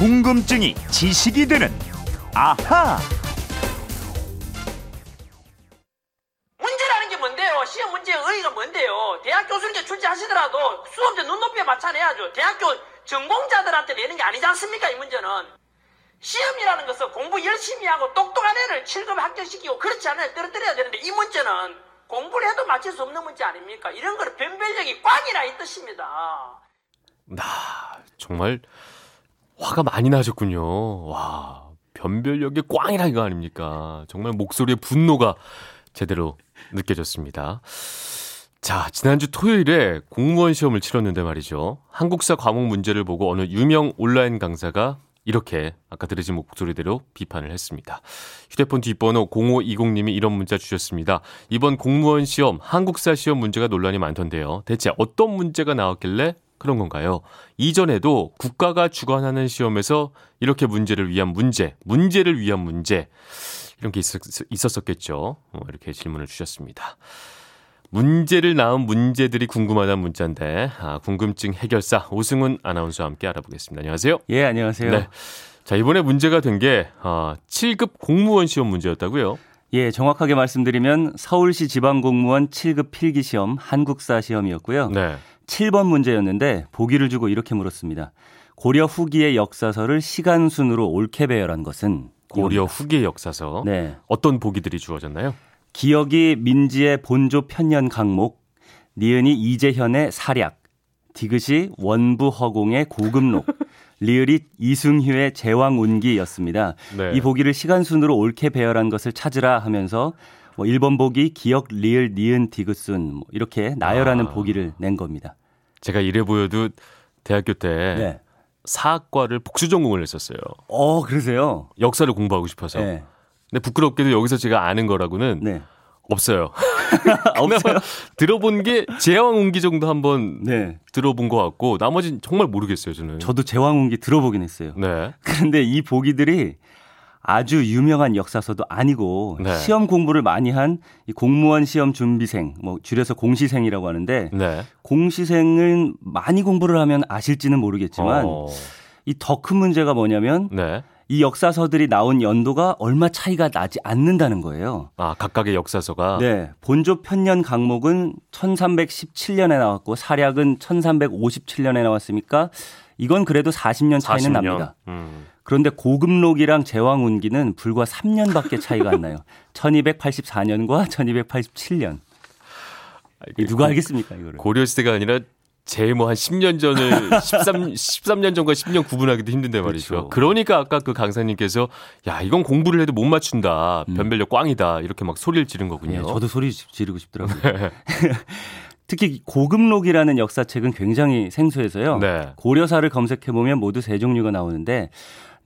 궁금증이 지식이 되는 아하. 문제라는 게 뭔데요? 시험 문제의 의의가 뭔데요? 대학 교수님께 출제하시더라도 수험제 눈높이에 맞춰내야죠. 대학교 전공자들한테 내는 게 아니지 않습니까? 이 문제는. 시험이라는 것은 공부 열심히 하고 똑똑한 애를 7급 합격시키고 그렇지 않은 애 떨어뜨려야 되는데 이 문제는 공부를 해도 맞출 수 없는 문제 아닙니까? 이런 거는 변별력이 꽝이라 이 뜻입니다. 나 정말 화가 많이 나셨군요. 와 변별력이 꽝이라 이거 아닙니까? 정말 목소리의 분노가 제대로 느껴졌습니다. 자, 지난주 토요일에 공무원 시험을 치렀는데 말이죠. 한국사 과목 문제를 보고 어느 유명 온라인 강사가 이렇게 아까 들으신 목소리대로 비판을 했습니다. 휴대폰 뒷번호 0520님이 이런 문자 주셨습니다. 이번 공무원 시험, 한국사 시험 문제가 논란이 많던데요. 대체 어떤 문제가 나왔길래 그런 건가요? 이전에도 국가가 주관하는 시험에서 이렇게 문제를 위한 문제, 문제를 위한 문제, 이런 게 있었, 있었었겠죠. 어, 이렇게 질문을 주셨습니다. 문제를 낳은 문제들이 궁금하다는 문자인데, 아, 궁금증 해결사 오승훈 아나운서와 함께 알아보겠습니다. 안녕하세요. 예, 안녕하세요. 네. 자, 이번에 문제가 된 게, 아, 7급 공무원 시험 문제였다고요? 예, 정확하게 말씀드리면 서울시 지방공무원 7급 필기시험 한국사 시험이었고요. 네. 7번 문제였는데 보기를 주고 이렇게 물었습니다. 고려 후기의 역사서를 시간 순으로 옳게 배열한 것은 고려. 후기의 역사서. 네. 어떤 보기들이 주어졌나요? 기억이 민지의 본조 편년 강목, 니은이 이재현의 사략, 디귿이 원부 허공의 고금록, 리을이 이승휴의 제왕운기였습니다. 네. 이 보기를 시간 순으로 옳게 배열한 것을 찾으라 하면서 뭐 1번 보기 기억 리을 니은 디귿순 뭐 이렇게 나열하는 아. 보기를 낸 겁니다. 제가 이래 보여도 대학교 때 네. 사학과를 복수 전공을 했었어요. 어, 그러세요? 역사를 공부하고 싶어서. 네. 근데 부끄럽게도 여기서 제가 아는 거라고는 네. 없어요. 없어요? 들어본 게 제왕운기 정도 한번 네. 들어본 것 같고 나머지는 정말 모르겠어요, 저는. 저도 제왕운기 들어보긴 했어요. 네. 그런데 이 보기들이 아주 유명한 역사서도 아니고 네. 시험 공부를 많이 한 이 공무원 시험 준비생, 뭐 줄여서 공시생이라고 하는데 네. 공시생은 많이 공부를 하면 아실지는 모르겠지만 어, 이더 큰 문제가 뭐냐면 네. 이 역사서들이 나온 연도가 얼마 차이가 나지 않는다는 거예요. 아, 각각의 역사서가 네. 본조 편년 강목은 1317년에 나왔고 사략은 1357년에 나왔으니까 이건 그래도 40년 차이는 40년. 납니다. 음. 그런데 고금록이랑 제왕운기는 불과 3년밖에 차이가 안 나요. 1284년과 1287년. 이 누가 알겠습니까, 이거를? 고려 시대가 아니라 제뭐한 10년 전을 13 13년 전과 10년 구분하기도 힘든데 말이죠. 그렇죠. 그러니까 아까 그 강사님께서 야, 이건 공부를 해도 못 맞춘다. 변별력 꽝이다. 이렇게 막 소리를 지른 거군요. 예, 저도 소리 지르고 싶더라고요. 특히 고금록이라는 역사책은 굉장히 생소해서요. 네. 고려사를 검색해 보면 모두 세 종류가 나오는데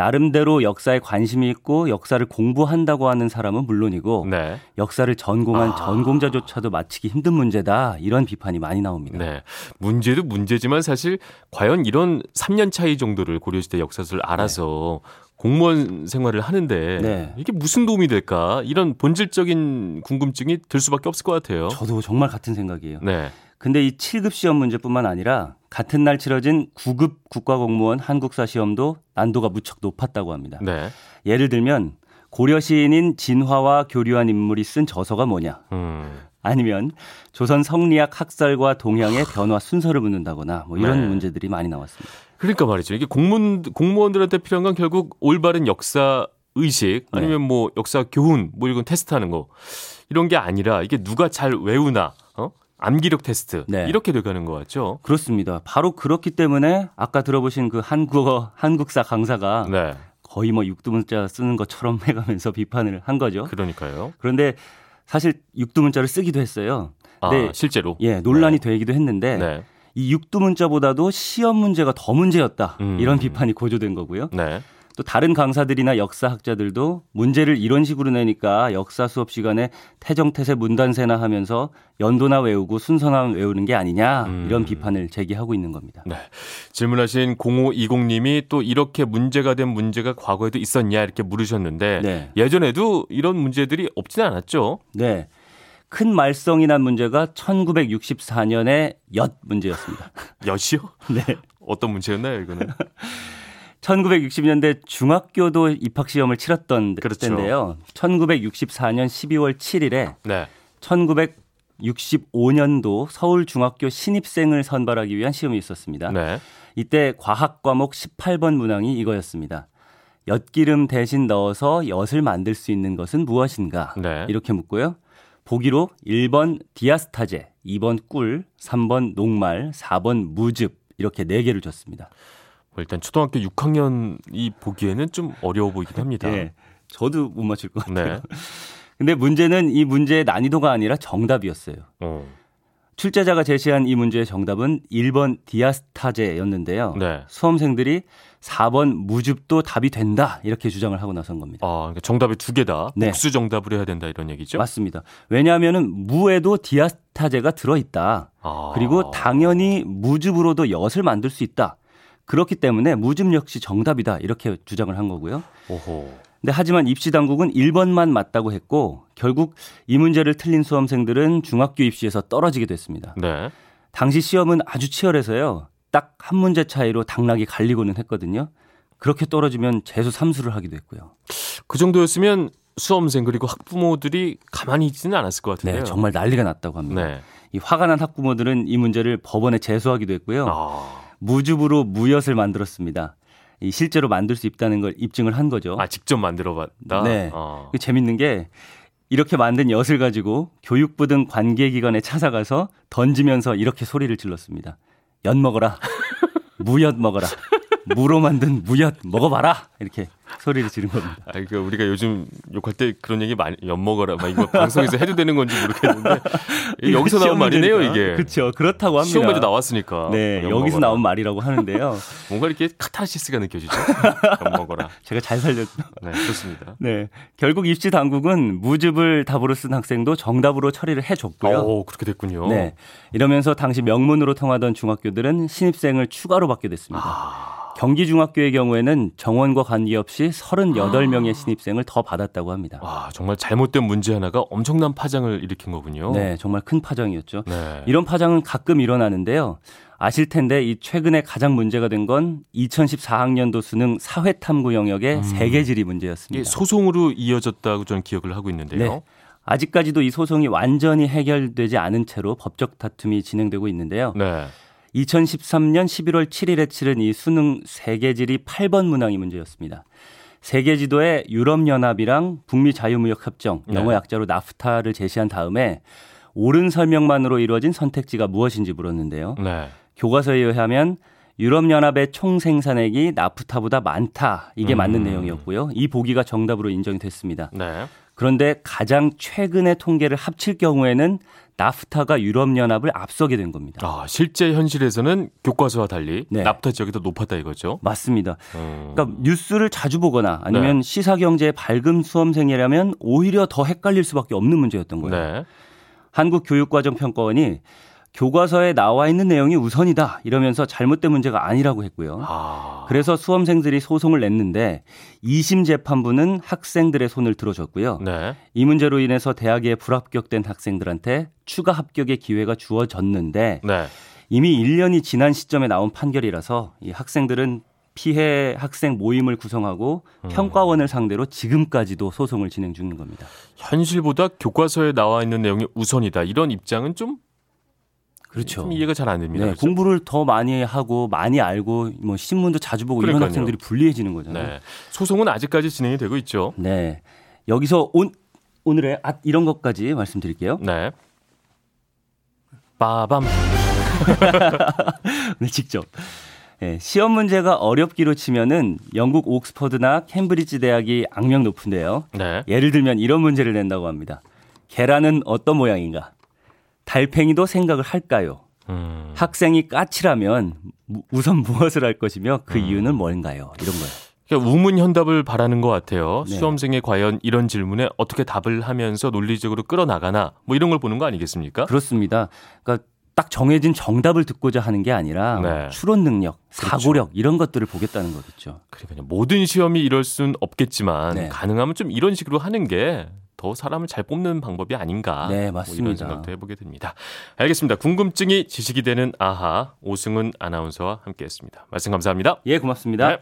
나름대로 역사에 관심이 있고 역사를 공부한다고 하는 사람은 물론이고 네. 역사를 전공한 아. 전공자조차도 맞히기 힘든 문제다 이런 비판이 많이 나옵니다. 네. 문제도 문제지만 사실 과연 이런 3년 차이 정도를 고려시대 역사를 알아서 공무원 생활을 하는데 네. 이게 무슨 도움이 될까? 이런 본질적인 궁금증이 들 수밖에 없을 것 같아요. 저도 정말 같은 생각이에요. 네. 근데 이 7급 시험 문제뿐만 아니라 같은 날 치러진 9급 국가공무원 한국사 시험도 난도가 무척 높았다고 합니다. 네. 예를 들면 고려 시인인 진화와 교류한 인물이 쓴 저서가 뭐냐? 음. 아니면 조선 성리학 학설과 동향의 변화 순서를 묻는다거나 뭐 이런 네. 문제들이 많이 나왔습니다. 그러니까 말이죠. 이게 공무원 공무원들한테 필요한 건 결국 올바른 역사 의식 아니면 뭐 역사 교훈 뭐 이런 테스트하는 거 이런 게 아니라 이게 누가 잘 외우나 어? 암기력 테스트 네. 이렇게 돼가는 것 같죠. 그렇습니다. 바로 그렇기 때문에 아까 들어보신 그 한국어 한국사 강사가 네. 거의 뭐 육두문자 쓰는 것처럼 해가면서 비판을 한 거죠. 그러니까요. 그런데 사실 육두문자를 쓰기도 했어요. 아, 네. 실제로. 예, 논란이 되기도 했는데 네. 이 육두문자보다도 시험 문제가 더 문제였다. 음. 이런 비판이 고조된 거고요. 네. 또 다른 강사들이나 역사학자들도 문제를 이런 식으로 내니까 역사 수업 시간에 태정태세 문단세나 하면서 연도나 외우고 순서나 외우는 게 아니냐 음. 이런 비판을 제기하고 있는 겁니다. 네. 질문하신 0520님이 또 이렇게 문제가 된 문제가 과거에도 있었냐 이렇게 물으셨는데 네. 예전에도 이런 문제들이 없지는 않았죠. 네. 큰 말썽이 난 문제가 1964년의 엿 문제였습니다. 여시요? 네. 어떤 문제였나요, 이거는? 1960년대 중학교도 입학 시험을 치렀던 그렇죠. 때인데요. 1964년 12월 7일에 네. 1965년도 서울 중학교 신입생을 선발하기 위한 시험이 있었습니다. 네. 이때 과학 과목 18번 문항이 이거였습니다. 엿기름 대신 넣어서 엿을 만들 수 있는 것은 무엇인가? 네. 이렇게 묻고요. 보기로 1번 디아스타제, 2번 꿀, 3번 녹말, 4번 무즙 이렇게 네 개를 줬습니다. 뭐 일단 초등학교 6학년이 보기에는 좀 어려워 보이긴 합니다. 예. 저도 못 맞출 것 같아요. 네. 근데 문제는 이 문제의 난이도가 아니라 정답이었어요. 어. 출제자가 제시한 이 문제의 정답은 1번 디아스타제였는데요. 네. 수험생들이 4번 무즙도 답이 된다 이렇게 주장을 하고 나선 겁니다. 아, 그러니까 정답이 두 개다. 네. 복수 정답을 해야 된다 이런 얘기죠? 맞습니다. 왜냐하면은 무에도 디아스타제가 들어 있다. 아. 그리고 당연히 무즙으로도 엿을 만들 수 있다. 그렇기 때문에 무즙 역시 정답이다 이렇게 주장을 한 거고요. 오호. 근데 하지만 입시 당국은 1번만 맞다고 했고 결국 이 문제를 틀린 수험생들은 중학교 입시에서 떨어지게 됐습니다. 네. 당시 시험은 아주 치열해서요. 딱 한 문제 차이로 당락이 갈리고는 했거든요. 그렇게 떨어지면 재수 삼수를 하기도 했고요. 그 정도였으면 수험생 그리고 학부모들이 가만히 있지는 않았을 것 같은데요. 네, 정말 난리가 났다고 합니다. 네. 이 화가 난 학부모들은 이 문제를 법원에 제소하기도 했고요. 아, 무즙으로 무엿을 만들었습니다. 이 실제로 만들 수 있다는 걸 입증을 한 거죠. 아 직접 만들어 봤다. 네. 아. 그 재밌는 게 이렇게 만든 엿을 가지고 교육부 등 관계기관에 찾아가서 던지면서 이렇게 소리를 질렀습니다. 엿 먹어라. 무엿 먹어라. 무로 만든 무엿 먹어봐라. 이렇게 소리를 지른 겁니다. 아, 그 우리가 요즘 욕할 때 그런 얘기 많이 엿 먹어라. 막 이거 방송에서 해도 되는 건지 모르겠는데 여기서 나온 말이네요, 이게. 그렇죠. 그렇다고 합니다. 시험에도 나왔으니까. 네, 엿 여기서. 나온 말이라고 하는데요. 뭔가 이렇게 카타르시스가 느껴지죠. 엿 먹어라. 제가 잘 살렸죠. 네, 좋습니다. 네. 결국 입시 당국은 무즙을 답으로 쓴 학생도 정답으로 처리를 해줬고요. 오, 그렇게 됐군요. 네. 이러면서 당시 명문으로 통하던 중학교들은 신입생을 추가로 받게 됐습니다. 아. 경기중학교의 경우에는 정원과 관계없이 38명의 신입생을 더 받았다고 합니다. 와, 정말 잘못된 문제 하나가 엄청난 파장을 일으킨 거군요. 네, 정말 큰 파장이었죠. 네. 이런 파장은 가끔 일어나는데요. 아실 텐데 이 최근에 가장 문제가 된 건 2014학년도 수능 사회탐구 영역의 세계지리 이게 문제였습니다. 소송으로 이어졌다고 저는 기억을 하고 있는데요. 네. 아직까지도 이 소송이 완전히 해결되지 않은 채로 법적 다툼이 진행되고 있는데요. 네. 2013년 11월 7일에 치른 이 수능 세계지리 8번 문항이 문제였습니다. 세계 지도에 유럽연합이랑 북미 자유무역협정, 네. 영어 약자로 나프타를 제시한 다음에 옳은 설명만으로 이루어진 선택지가 무엇인지 물었는데요. 네. 교과서에 의하면 유럽연합의 총 생산액이 나프타보다 많다. 이게 맞는 음. 내용이었고요. 이 보기가 정답으로 인정이 됐습니다. 네. 그런데 가장 최근의 통계를 합칠 경우에는 나프타가 유럽연합을 앞서게 된 겁니다. 아, 실제 현실에서는 교과서와 달리 네. 나프타 지역이 더 높았다 이거죠. 맞습니다. 음. 그러니까 뉴스를 자주 보거나 아니면 네. 시사경제의 밝은 수험생이라면 오히려 더 헷갈릴 수밖에 없는 문제였던 거예요. 네. 한국교육과정평가원이 교과서에 나와 있는 내용이 우선이다 이러면서 잘못된 문제가 아니라고 했고요. 아. 그래서 수험생들이 소송을 냈는데 2심 재판부는 학생들의 손을 들어줬고요. 네. 이 문제로 인해서 대학에 불합격된 학생들한테 추가 합격의 기회가 주어졌는데 네. 이미 1년이 지난 시점에 나온 판결이라서 이 학생들은 피해 학생 모임을 구성하고 음. 평가원을 상대로 지금까지도 소송을 진행 중인 겁니다. 현실보다 교과서에 나와 있는 내용이 우선이다. 이런 입장은 좀, 그렇죠. 좀 이해가 잘 안 됩니다. 네, 그렇죠? 공부를 더 많이 하고 많이 알고 뭐 신문도 자주 보고 이런 그러니까요. 학생들이 불리해지는 거잖아요. 네. 소송은 아직까지 진행이 되고 있죠. 네. 여기서 온, 오늘의 아, 이런 것까지 말씀드릴게요. 네. 빠밤. 네, 직접. 예, 시험 문제가 어렵기로 치면은 영국 옥스퍼드나 캠브리지 대학이 악명 높은데요. 네. 예를 들면 이런 문제를 낸다고 합니다. 계란은 어떤 모양인가? 달팽이도 생각을 할까요? 음. 학생이 까칠하면 무- 우선 무엇을 할 것이며 그 음. 이유는 뭔가요? 이런 거예요. 그러니까 우문현답을 바라는 것 같아요. 네. 수험생이 과연 이런 질문에 어떻게 답을 하면서 논리적으로 끌어나가나 뭐 이런 걸 보는 거 아니겠습니까? 그렇습니다. 그러니까 딱 정해진 정답을 듣고자 하는 게 아니라 네. 추론 능력, 그렇죠. 사고력 이런 것들을 보겠다는 거겠죠. 그러니까요. 모든 시험이 이럴 순 없겠지만 네. 가능하면 좀 이런 식으로 하는 게 더 사람을 잘 뽑는 방법이 아닌가. 네, 뭐 맞습니다. 이런 생각도 해보게 됩니다. 알겠습니다. 궁금증이 지식이 되는 아하 오승훈 아나운서와 함께했습니다. 말씀 감사합니다. 예, 고맙습니다. 네.